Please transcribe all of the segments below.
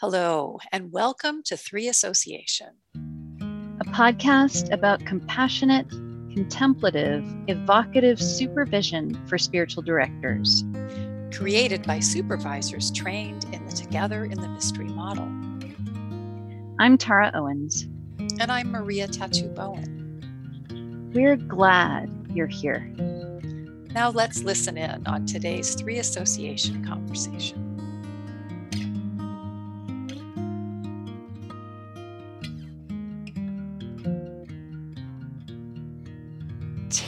Hello, and welcome to Three Association, a podcast about compassionate, contemplative, evocative supervision for spiritual directors. Created by supervisors trained in the Together in the Mystery model. I'm Tara Owens. And I'm Maria Tattu Bowen. We're glad you're here. Now let's listen in on today's Three Association conversation.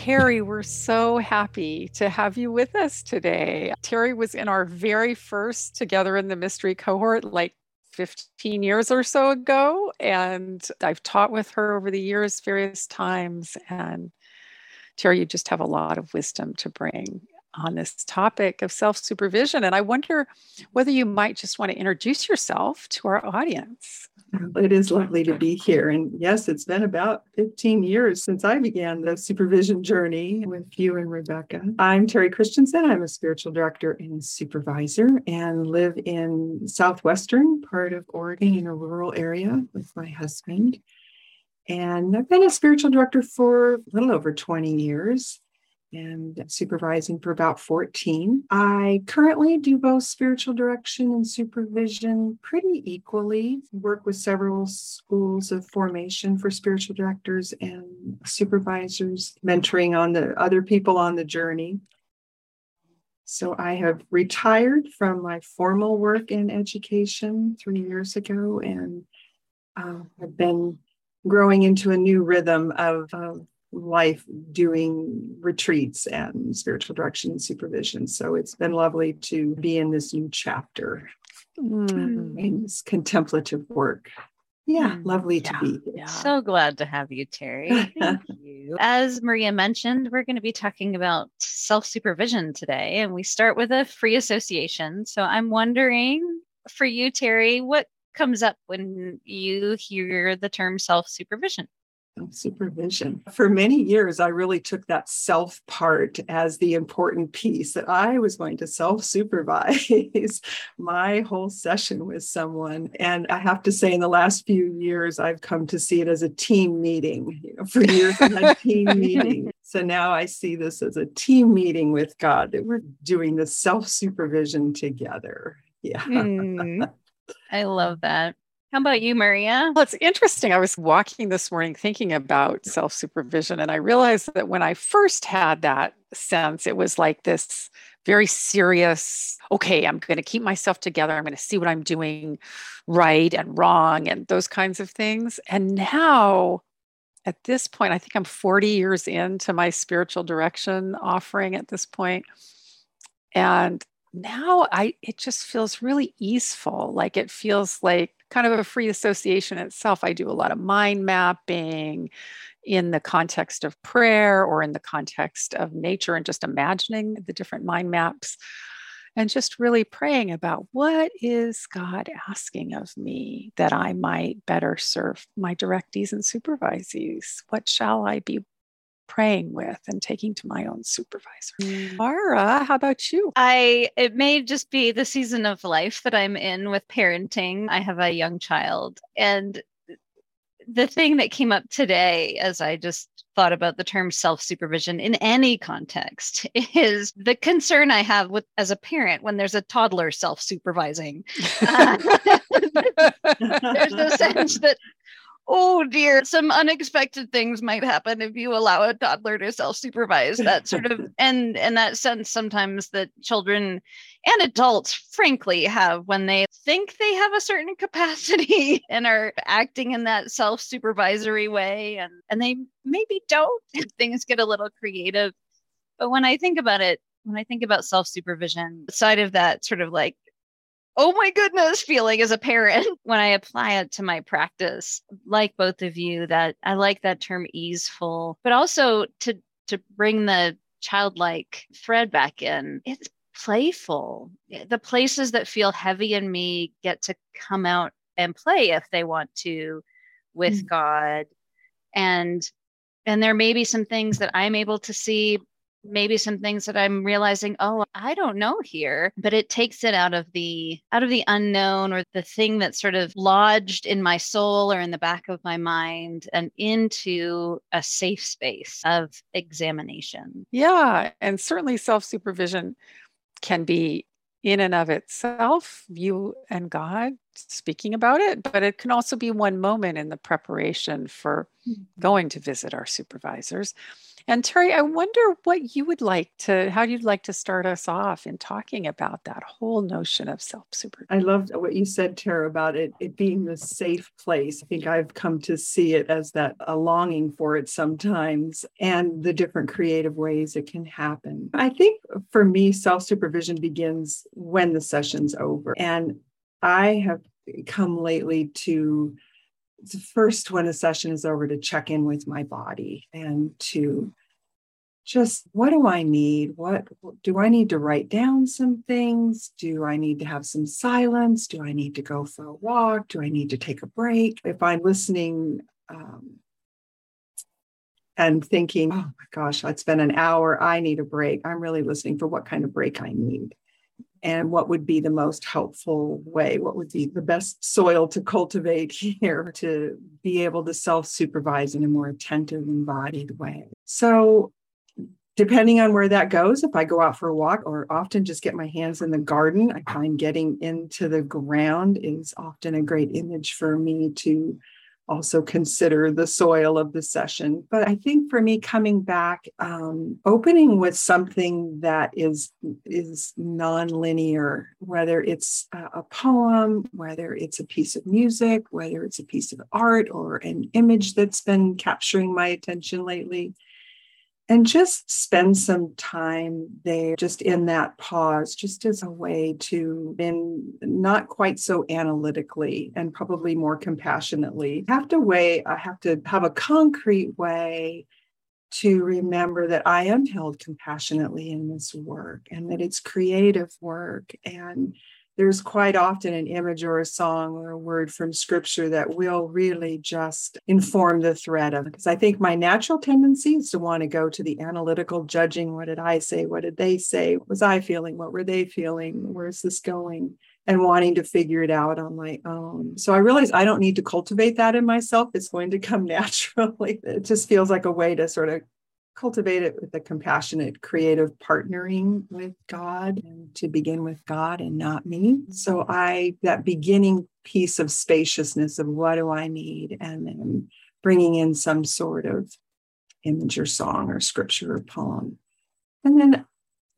Terry, we're so happy to have you with us today. Terry was in our very first Together in the Mystery cohort, like 15 years or so ago. And I've taught with her over the years, various times. And Terry, you just have a lot of wisdom to bring on this topic of self supervision. And I wonder whether you might just want to introduce yourself to our audience. It is lovely to be here. And yes, it's been about 15 years since I began the supervision journey with you and Rebecca. I'm Terry Christensen. I'm a spiritual director and supervisor and live in southwestern part of Oregon in a rural area with my husband. And I've been a spiritual director for a little over 20 years and supervising for about 14. I currently do both spiritual direction and supervision pretty equally, work with several schools of formation for spiritual directors and supervisors, mentoring on the other people on the journey. So I have retired from my formal work in education three years ago and uh, have been growing into a new rhythm of, of life doing retreats and spiritual direction and supervision. So it's been lovely to be in this new chapter mm. in this contemplative work. Yeah, mm. lovely yeah. to be here. Yeah. So glad to have you, Terry. Thank you. As Maria mentioned, we're going to be talking about self supervision today, and we start with a free association. So I'm wondering for you, Terry, what comes up when you hear the term self supervision? Supervision. For many years, I really took that self part as the important piece that I was going to self supervise my whole session with someone. And I have to say, in the last few years, I've come to see it as a team meeting. You know, for years, I had team meeting. So now I see this as a team meeting with God that we're doing the self supervision together. Yeah. Mm, I love that. How about you, Maria? Well, it's interesting. I was walking this morning thinking about self supervision, and I realized that when I first had that sense, it was like this very serious, okay, I'm going to keep myself together. I'm going to see what I'm doing right and wrong and those kinds of things. And now, at this point, I think I'm 40 years into my spiritual direction offering at this point. And now I it just feels really easeful. Like it feels like kind of a free association itself. I do a lot of mind mapping in the context of prayer or in the context of nature and just imagining the different mind maps and just really praying about what is God asking of me that I might better serve my directees and supervisees? What shall I be praying with and taking to my own supervisor. Mm. Mara, how about you? I it may just be the season of life that I'm in with parenting. I have a young child and the thing that came up today as I just thought about the term self-supervision in any context is the concern I have with as a parent when there's a toddler self-supervising. Uh, there's a sense that oh dear, some unexpected things might happen if you allow a toddler to self-supervise. That sort of and in that sense, sometimes that children and adults, frankly, have when they think they have a certain capacity and are acting in that self-supervisory way, and and they maybe don't. Things get a little creative. But when I think about it, when I think about self supervision, side of that sort of like oh my goodness feeling as a parent when I apply it to my practice. Like both of you, that I like that term easeful, but also to to bring the childlike thread back in. It's playful. The places that feel heavy in me get to come out and play if they want to with mm. God. And and there may be some things that I'm able to see maybe some things that I'm realizing, oh, I don't know here, but it takes it out of the out of the unknown or the thing that's sort of lodged in my soul or in the back of my mind and into a safe space of examination. Yeah, and certainly self-supervision can be in and of itself, you and God speaking about it, but it can also be one moment in the preparation for mm-hmm. going to visit our supervisors. And Terry, I wonder what you would like to, how you'd like to start us off in talking about that whole notion of self supervision. I loved what you said, Tara, about it, it being the safe place. I think I've come to see it as that a longing for it sometimes and the different creative ways it can happen. I think for me, self supervision begins when the session's over. And I have come lately to the first when a session is over to check in with my body and to just what do I need? What do I need to write down some things? Do I need to have some silence? Do I need to go for a walk? Do I need to take a break? If I'm listening um, and thinking, oh my gosh, it's been an hour, I need a break. I'm really listening for what kind of break I need and what would be the most helpful way? What would be the best soil to cultivate here to be able to self-supervise in a more attentive embodied way? So depending on where that goes if i go out for a walk or often just get my hands in the garden i find getting into the ground is often a great image for me to also consider the soil of the session. But I think for me, coming back, um, opening with something that is is nonlinear, whether it's a, a poem, whether it's a piece of music, whether it's a piece of art or an image that's been capturing my attention lately and just spend some time there just in that pause just as a way to in not quite so analytically and probably more compassionately have to weigh i have to have a concrete way to remember that i am held compassionately in this work and that it's creative work and there's quite often an image or a song or a word from scripture that will really just inform the thread of. Because I think my natural tendency is to want to go to the analytical judging. What did I say? What did they say? Was I feeling? What were they feeling? Where's this going? And wanting to figure it out on my own. So I realize I don't need to cultivate that in myself. It's going to come naturally. It just feels like a way to sort of cultivate it with a compassionate, creative partnering with God and to begin with God and not me. So mm-hmm. I, that beginning piece of spaciousness of what do I need? And then bringing in some sort of image or song or scripture or poem. And then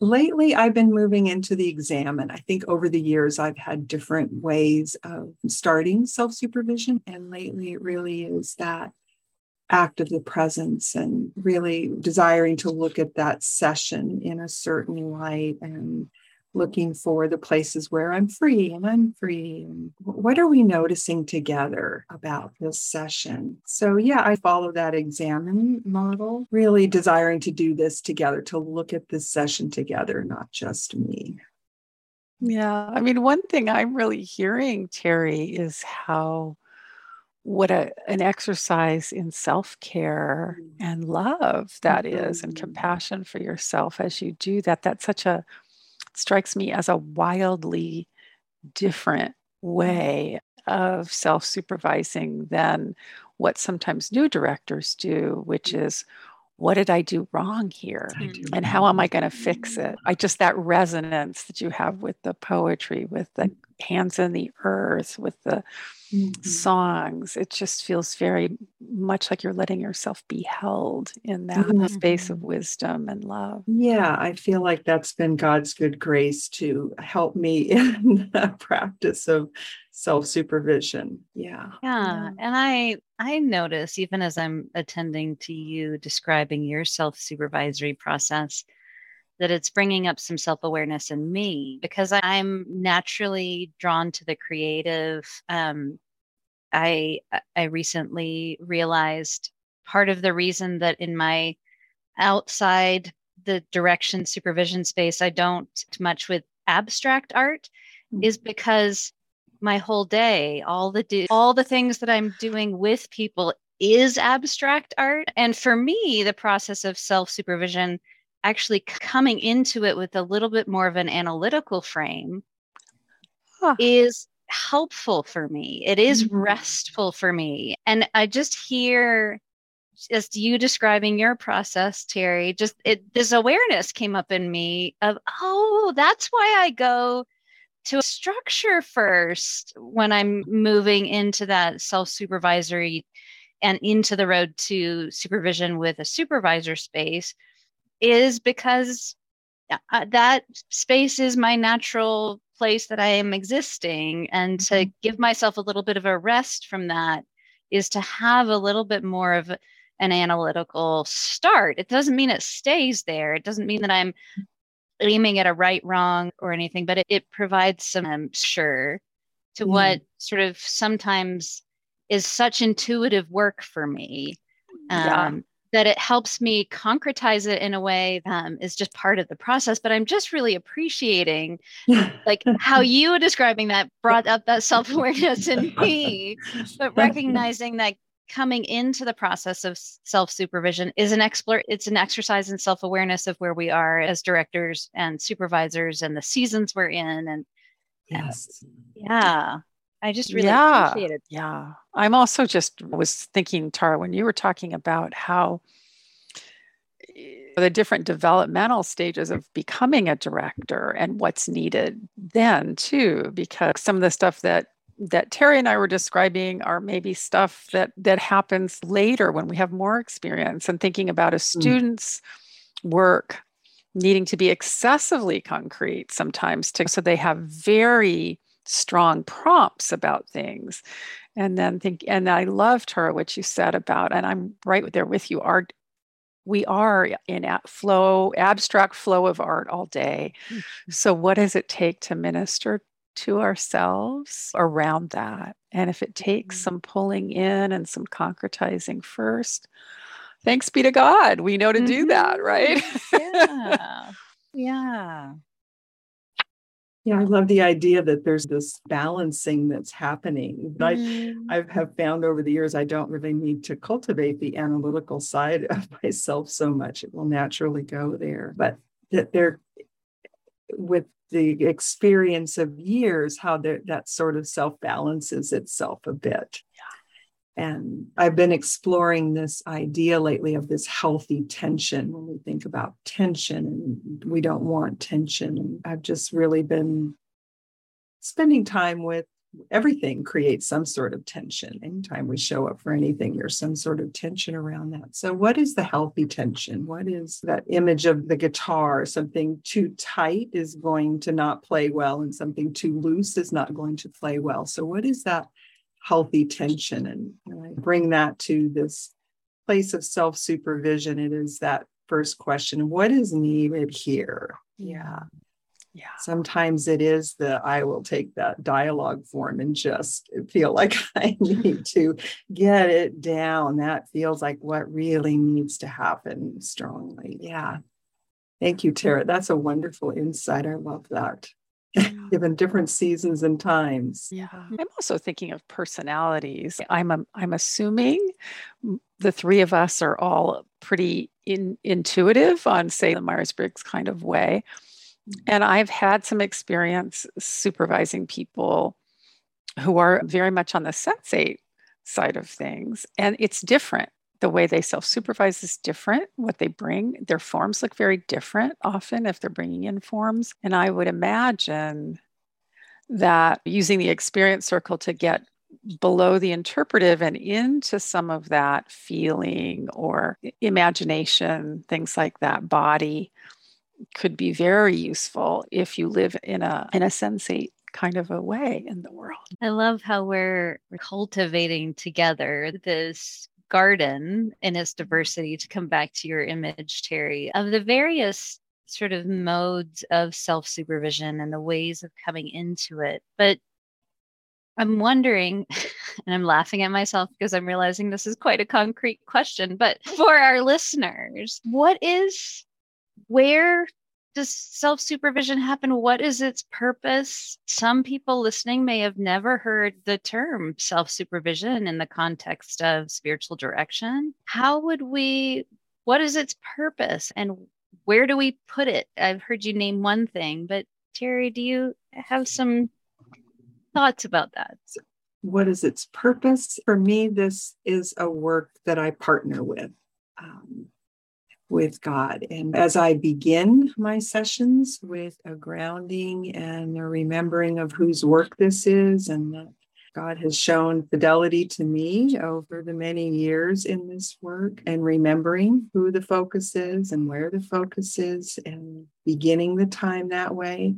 lately I've been moving into the examen. I think over the years I've had different ways of starting self supervision. And lately it really is that act of the presence and really desiring to look at that session in a certain light and looking for the places where I'm free and unfree. And what are we noticing together about this session? So, yeah, I follow that examen model, really desiring to do this together, to look at this session together, not just me. Yeah. I mean, one thing I'm really hearing, Terry, is how what a, an exercise in self-care mm. and love that mm-hmm. is and compassion for yourself as you do that that's such a strikes me as a wildly different way of self-supervising than what sometimes new directors do which mm. is what did I do wrong here? And how am I going to fix it? I just that resonance that you have with the poetry, with the mm. hands in the earth, with the mm-hmm. songs. It just feels very much like you're letting yourself be held in that mm-hmm. space of wisdom and love. Yeah, I feel like that's been God's good grace to help me in the practice of self supervision. Yeah. Yeah. And I I notice even as I'm attending to you describing your self supervisory process that it's bringing up some self awareness in me because I'm naturally drawn to the creative. Um, I I recently realized part of the reason that in my outside the direction supervision space I don't much with abstract art mm-hmm. is because my whole day all the do- all the things that I'm doing with people is abstract art and for me the process of self supervision actually coming into it with a little bit more of an analytical frame huh. is helpful for me. It is mm-hmm. restful for me. And I just hear just you describing your process, Terry, just it, this awareness came up in me of, oh, that's why I go to structure first when I'm moving into that self supervisory and into the road to supervision with a supervisor space is because uh, that space is my natural place that I am existing. And to mm-hmm. give myself a little bit of a rest from that is to have a little bit more of an analytical start. It doesn't mean it stays there. It doesn't mean that I'm aiming at a right, wrong, or anything, but it, it provides some um, sure to mm. what sort of sometimes is such intuitive work for me. Um, yeah that it helps me concretize it in a way that um, is just part of the process but i'm just really appreciating like how you describing that brought up that self-awareness in me but recognizing that coming into the process of self-supervision is an explore it's an exercise in self-awareness of where we are as directors and supervisors and the seasons we're in and yes yeah I just really yeah, appreciate it. Yeah. I'm also just was thinking, Tara, when you were talking about how eh, the different developmental stages of becoming a director and what's needed then too, because some of the stuff that that Terry and I were describing are maybe stuff that that happens later when we have more experience and thinking about a mm. student's mm. work needing to be excessively concrete sometimes to so they have very strong prompts about things and then think and i loved her what you said about and i'm right there with you art we are in a flow abstract flow of art all day mm-hmm. so what does it take to minister to ourselves around that and if it takes mm-hmm. some pulling in and some concretizing first thanks be to god we know to mm-hmm. do that right yeah yeah yeah, I love the idea that there's this balancing that's happening. Mm. I, I have found over the years I don't really need to cultivate the analytical side of myself so much. It will naturally go there. But that there, with the experience of years, how that sort of self balances itself a bit. And I've been exploring this idea lately of this healthy tension when we think about tension and we don't want tension. And I've just really been spending time with everything creates some sort of tension. Anytime we show up for anything, there's some sort of tension around that. So, what is the healthy tension? What is that image of the guitar? Something too tight is going to not play well, and something too loose is not going to play well. So, what is that healthy tension. And, I bring that to this place of self supervision. It is that first question what is needed here? Yeah. Yeah. Sometimes it is the I will take that dialogue form and just feel like I need to get it down. That feels like what really needs to happen strongly. Yeah. Thank you, Tara. That's a wonderful insight. I love that. given different seasons and times. Yeah. I'm also thinking of personalities. I'm a, I'm assuming the three of us are all pretty in, intuitive on say the Myers-Briggs kind of way. And I've had some experience supervising people who are very much on the sensate side of things and it's different the way they self supervise is different. What they bring, their forms look very different often if they're bringing in forms. And I would imagine that using the experience circle to get below the interpretive and into some of that feeling or imagination, things like that, body could be very useful if you live in a in a sensate kind of a way in the world. I love how we're cultivating together this garden in its diversity to come back to your image terry of the various sort of modes of self supervision and the ways of coming into it but i'm wondering and i'm laughing at myself because i'm realizing this is quite a concrete question but for our listeners what is where does self supervision happen? What is its purpose? Some people listening may have never heard the term self supervision in the context of spiritual direction. How would we, what is its purpose and where do we put it? I've heard you name one thing, but Terry, do you have some thoughts about that? What is its purpose? For me, this is a work that I partner with. Um, with God. And as I begin my sessions with a grounding and a remembering of whose work this is and that God has shown fidelity to me over the many years in this work and remembering who the focus is and where the focus is and beginning the time that way.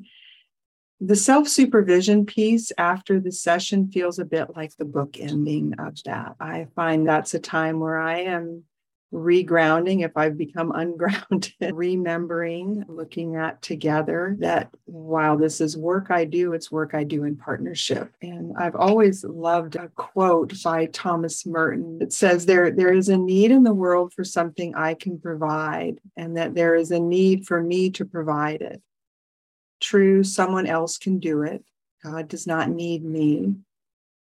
The self supervision piece after the session feels a bit like the book ending of that. I find that's a time where I am regrounding if I've become ungrounded, remembering, looking at together that while this is work I do, it's work I do in partnership. And I've always loved a quote by Thomas Merton that says there, there is a need in the world for something I can provide, and that there is a need for me to provide it. True, someone else can do it. God does not need me,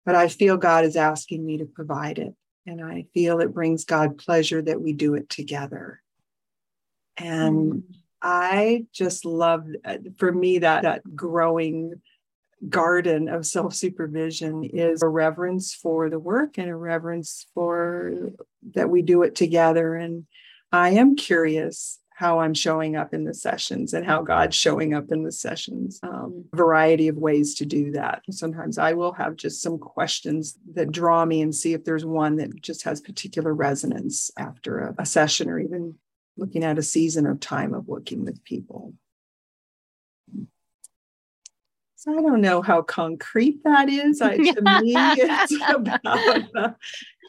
but I feel God is asking me to provide it. And I feel it brings God pleasure that we do it together. And mm. I just love, uh, for me, that, that growing garden of self supervision is a reverence for the work and a reverence for that we do it together. And I am curious how I'm showing up in the sessions and how God's showing up in the sessions. Um, variety of ways to do that. Sometimes I will have just some questions that draw me and see if there's one that just has particular resonance after a, a session or even looking at a season of time of working with people. So I don't know how concrete that is. I, to me, it's about uh,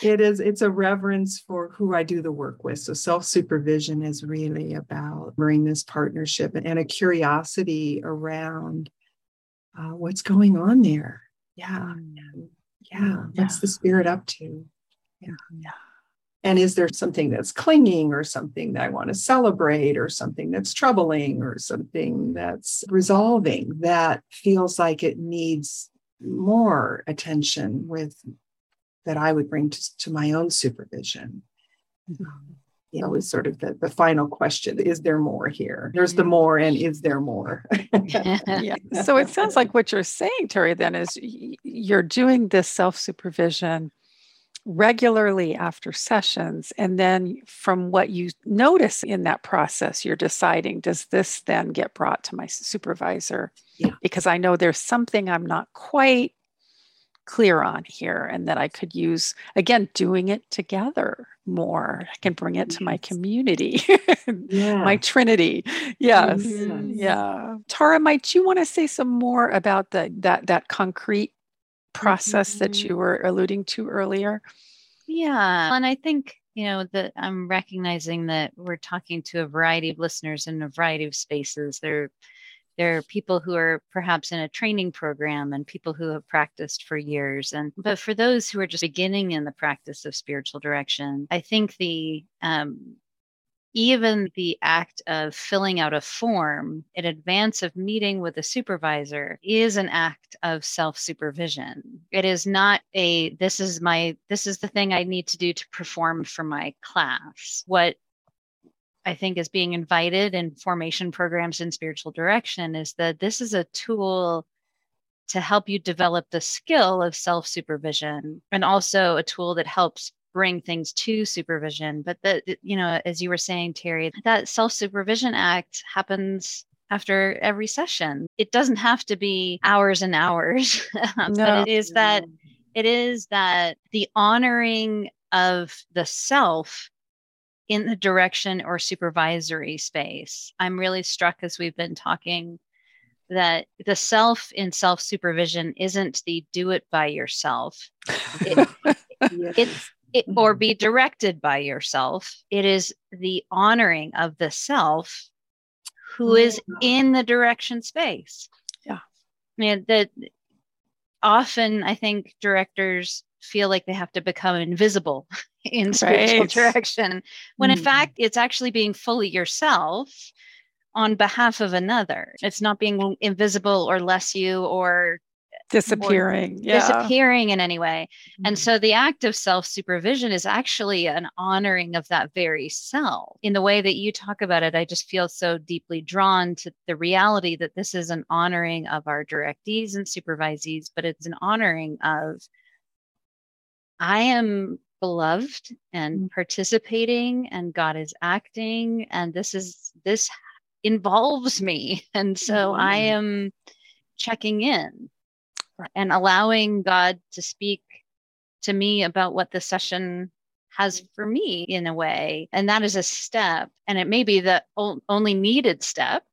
it is it's a reverence for who I do the work with. So self supervision is really about bringing this partnership and a curiosity around uh, what's going on there. Yeah, yeah. What's the spirit up to? Yeah, yeah. And is there something that's clinging or something that I want to celebrate or something that's troubling or something that's resolving that feels like it needs more attention with that I would bring to, to my own supervision? Um, you know, is sort of the, the final question is there more here? There's the more, and is there more? yeah. So it sounds like what you're saying, Terry, then is you're doing this self supervision regularly after sessions. And then from what you notice in that process, you're deciding, does this then get brought to my supervisor? Yeah. Because I know there's something I'm not quite clear on here and that I could use, again, doing it together more. I can bring it to my community, yeah. my Trinity. Yes. Mm-hmm. Yeah. Tara, might you want to say some more about the that that concrete process mm-hmm. that you were alluding to earlier? Yeah. And I think, you know, that I'm recognizing that we're talking to a variety of listeners in a variety of spaces. There, there are people who are perhaps in a training program and people who have practiced for years. And but for those who are just beginning in the practice of spiritual direction, I think the um, even the act of filling out a form in advance of meeting with a supervisor is an act of self supervision. It is not a, this is my, this is the thing I need to do to perform for my class. What I think is being invited in formation programs in spiritual direction is that this is a tool to help you develop the skill of self supervision and also a tool that helps bring things to supervision. But that, you know, as you were saying, Terry, that self supervision act happens after every session. It doesn't have to be hours and hours, no. Um, but it is that it is that the honoring of the self in the direction or supervisory space. I'm really struck as we've been talking that the self in self supervision isn't the do it by yourself. It, it's it, or mm-hmm. be directed by yourself. It is the honoring of the self who is in the direction space. Yeah. I mean, that often I think directors feel like they have to become invisible in spiritual right. direction, when mm in fact it's actually being fully yourself on behalf of another. It's not being invisible or less you or disappearing yeah. disappearing in any way Mm-hmm. and so the act of self supervision is actually an honoring of that very self in the way that you talk about it i just feel so deeply drawn to the reality that this is an honoring of our directees and supervisees but it's an honoring of i am beloved and participating and god is acting and this is this involves me. And so i Mhm. am checking in and allowing god to speak to me about what the session has for me in a way. And that is a step. And it may be the only needed step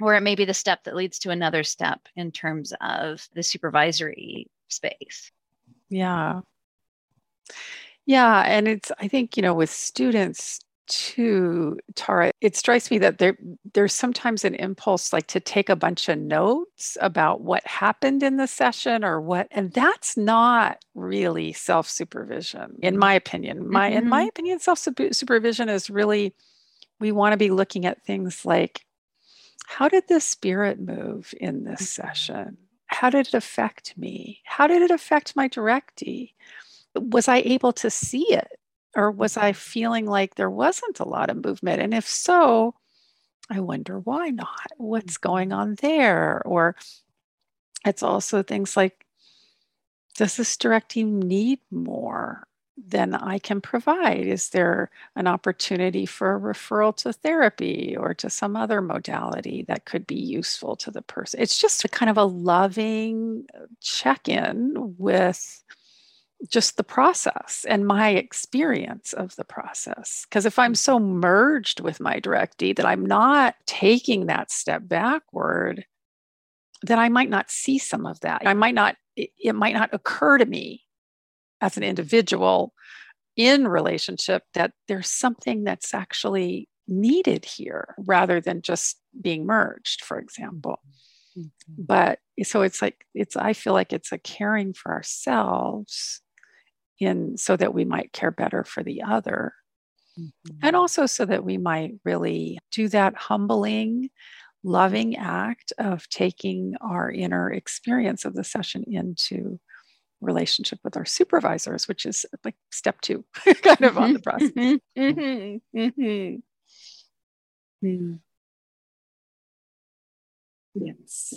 or it may be the step that leads to another step in terms of the supervisory space. Yeah. Yeah. And it's, I think, you know, with students too, Tara, it strikes me that there there's sometimes an impulse like to take a bunch of notes about what happened in the session or what, and that's not really self-supervision, in my opinion. My in my mm-hmm. opinion, self-supervision is really we want to be looking at things like how did the spirit move in this mm-hmm. session? How did it affect me? How did it affect my directee? Was I able to see it? Or was I feeling like there wasn't a lot of movement? And if so, I wonder why not? What's going mm-hmm. on there? Or it's also things like, does this directee need more than I can provide? Is there an opportunity for a referral to therapy or to some other modality that could be useful to the person? It's just a kind of a loving uh, check in with just the process and my experience of the process. Because if I'm so merged with my directee that I'm not taking that step backward, then I might not see some of that. I might not, it, it might not occur to me as an individual in relationship that there's something that's actually needed here rather than just being merged, for example. Mm-hmm. But so it's like, it's, I feel like it's a caring for ourselves in so that we might care better for the other. Mm-hmm. And also so that we might really do that humbling, loving act of taking our inner experience of the session into relationship with our supervisors, which is like step two, kind of on the process. Mm-hmm. Mm-hmm. Hmm. Yes.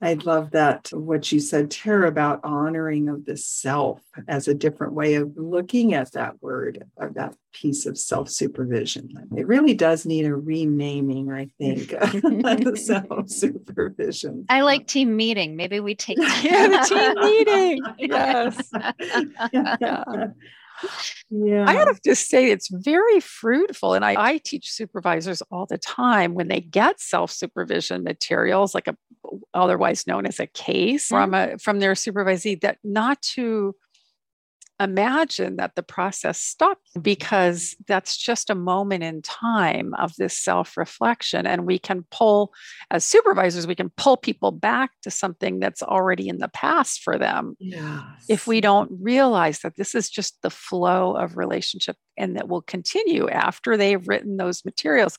I love that, what you said, Tara, about honoring of the self as a different way of looking at that word, of that piece of self supervision. It really does need a renaming, I think, of the self supervision. I like team meeting. Maybe we take yeah, the team meeting. Yes. yeah. Yeah. I have to say, it's very fruitful. And I, I teach supervisors all the time when they get self supervision materials, like a otherwise known as a case mm-hmm. from a from their supervisee, that not to imagine that the process stopped because that's just a moment in time of this self reflection. And we can pull, as supervisors, we can pull people back to something that's already in the past for them. Yes. If we don't realize that this is just the flow of relationship and that will continue after they've written those materials.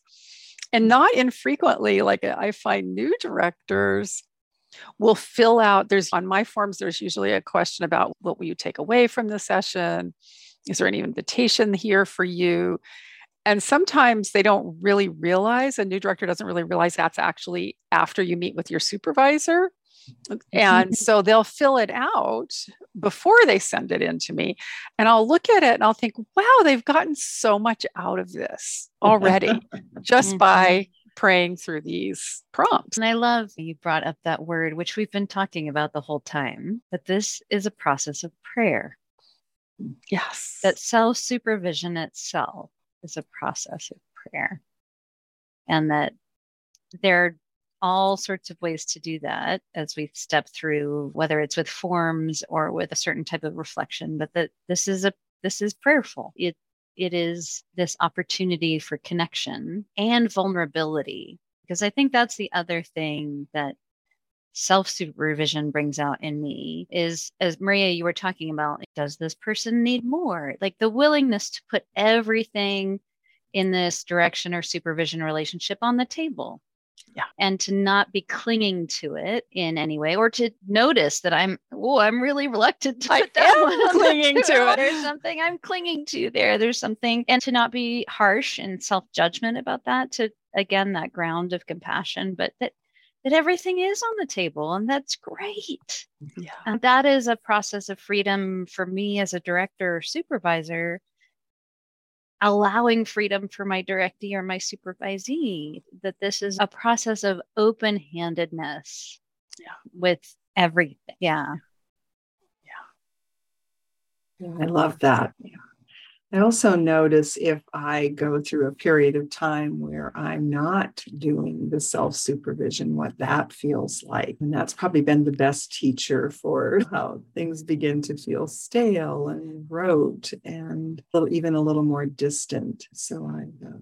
And not infrequently, like I find new directors will fill out there's on my forms there's usually a question about what will you take away from the session? Is there any invitation here for you? And sometimes they don't really realize a new director doesn't really realize that's actually after you meet with your supervisor. And so they'll fill it out before they send it in to me and i'll look at it and i'll think wow they've gotten so much out of this already just by mm-hmm. praying through these prompts. And I love you brought up that word, which we've been talking about the whole time, that this is a process of prayer. Yes. That self supervision itself is a process of prayer. And that there are all sorts of ways to do that as we step through, whether it's with forms or with a certain type of reflection, but that this is a this is prayerful. It it is this opportunity for connection and vulnerability. Because I think that's the other thing that self supervision brings out in me is, as Maria, you were talking about, does this person need more? Like the willingness to put everything in this direction or supervision relationship on the table. Yeah. And to not be clinging to it in any way or to notice that I'm, oh, I'm really reluctant to I put that clinging to it. There's something I'm clinging to there. There's something, and to not be harsh and self judgment about that, to again, that ground of compassion, but that that everything is on the table and that's great. Yeah. And that is a process of freedom for me as a director or supervisor, allowing freedom for my directee or my supervisee, that this is a process of open handedness Yeah. with everything. Yeah. Yeah. I love that. Yeah. I also notice if I go through a period of time where I'm not doing the self supervision, what that feels like. And that's probably been the best teacher for how things begin to feel stale and rote and a little, even a little more distant. So I've, uh,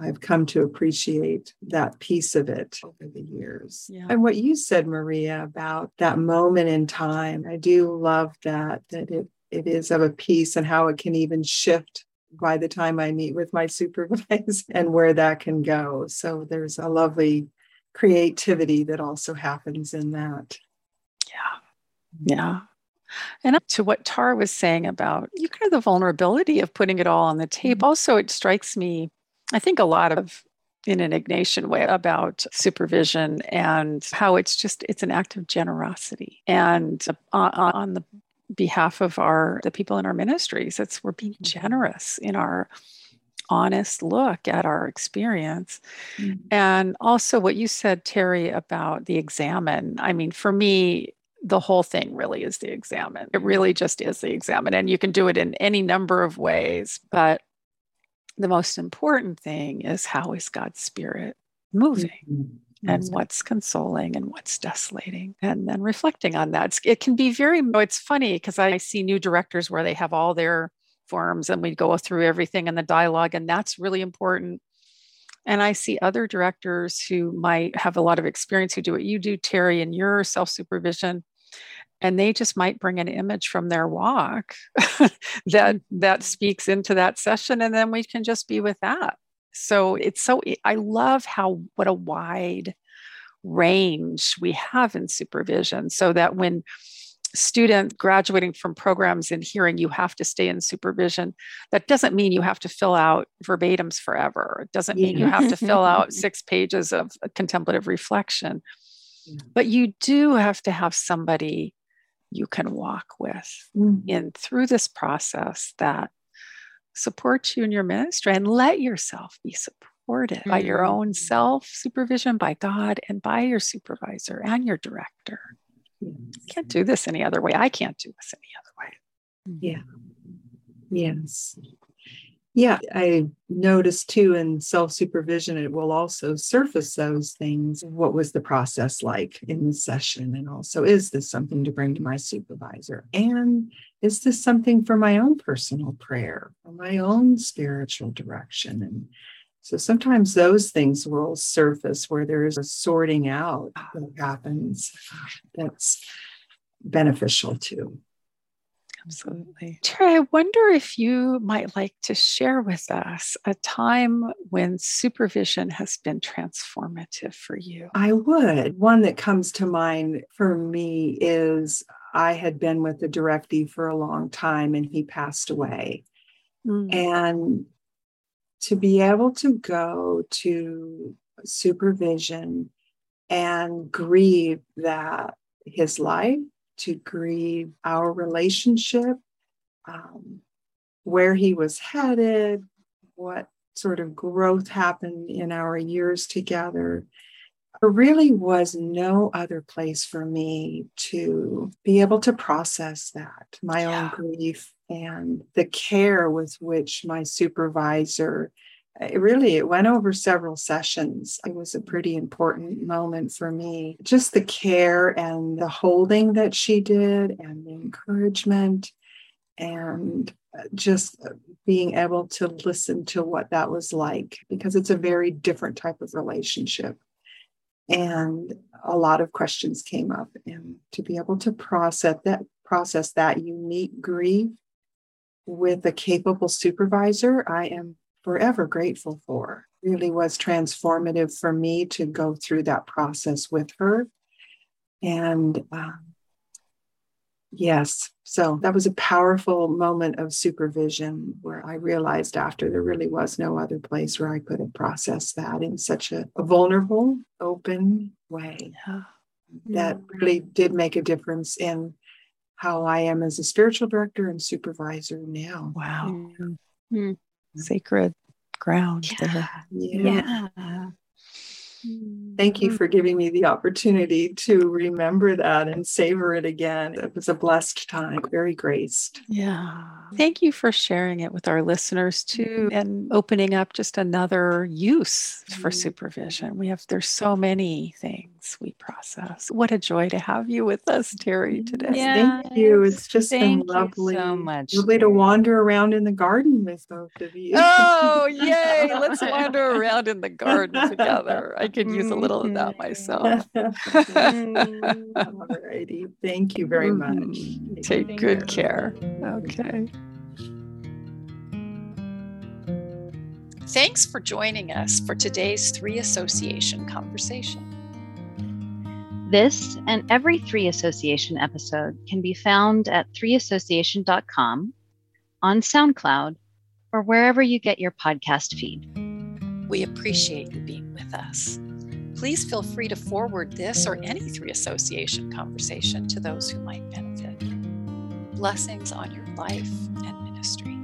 I've come to appreciate that piece of it over the years. Yeah. And what you said, Maria, about that moment in time, I do love that, that it it is of a piece and how it can even shift by the time I meet with my supervisor and where that can go. So there's a lovely creativity that also happens in that. Yeah. Yeah. And up to what Tara was saying about you kind of the vulnerability of putting it all on the tape, mm-hmm. also it strikes me, I think a lot of in an Ignatian way about supervision and how it's just it's an act of generosity and on, on the behalf of our the people in our ministries. It's we're being generous in our honest look at our experience. Mhm. and also what you said terry about the examen. I mean for me the whole thing really is the examen. It really just is the examen and you can do it in any number of ways but the most important thing is how is god's spirit moving mm-hmm. and mm-hmm. what's consoling and what's desolating and then reflecting on that. It can be very oh, it's funny because i see new directors where they have all their forms and we go through everything in the dialogue and that's really important. And i see other directors who might have a lot of experience who do what you do terry in your self-supervision and they just might bring an image from their walk that mm-hmm. that speaks into that session and then we can just be with that so it's so i love how what a wide range we have in supervision so that when students graduating from programs in hearing you have to stay in supervision that doesn't mean you have to fill out verbatims forever it doesn't mean you have to fill out six pages of contemplative reflection Yeah. but you do have to have somebody you can walk with Mhm. in through this process that supports you in your ministry and let yourself be supported by your Mhm. own self supervision by God and by your supervisor and your director. You can't do this any other way. I can't do this any other way. Yeah. Yes. Yeah, I noticed too in self supervision, it will also surface those things. What was the process like in the session? And also, is this something to bring to my supervisor? And is this something for my own personal prayer, for my own spiritual direction? And so sometimes those things will surface where there is a sorting out that happens that's beneficial too. Absolutely. Terry, I wonder if you might like to share with us a time when supervision has been transformative for you. I would. One that comes to mind for me is I had been with the directee for a long time and he passed away. Mm. And to be able to go to supervision and grieve that his life, to grieve our relationship, um, where he was headed, what sort of growth happened in our years together. There really was no other place for me to be able to process that, my Yeah. own grief and the care with which my supervisor it really it went over several sessions. It was a pretty important moment for me. Just the care and the holding that she did and the encouragement and just being able to listen to what that was like because it's a very different type of relationship. And a lot of questions came up and to be able to process that process that unique grief with a capable supervisor i am forever grateful for really was transformative for me to go through that process with her. And um, yes, so that was a powerful moment of supervision where I realized after there really was no other place where I could have processed that in such a, a vulnerable, open way. Yeah. That really did make a difference in how I am as a spiritual director and supervisor now. Wow. Mm-hmm. Sacred ground yeah. there. Yeah. yeah. Thank you for giving me the opportunity to remember that and savor it again. It was a blessed time, very graced. Yeah. Thank you for sharing it with our listeners too and opening up just another use for mm-hmm. supervision. We have, there's so many things we process. What a joy to have you with us, Terry, today. Yeah, Thank you. It's just been lovely. so much. Lovely to wander around in the garden with both of you. Oh, yay. Let's wander around in the garden together. I could use a little of that myself. All righty. Thank you very much. Mm-hmm. Take good care. Okay. Thanks for joining us for today's Three Association conversation. This and every Three Association episode can be found at threeassociation.com, on SoundCloud, or wherever you get your podcast feed. We appreciate you being with us. Please feel free to forward this or any Three Association conversation to those who might benefit. Blessings on your life and ministry.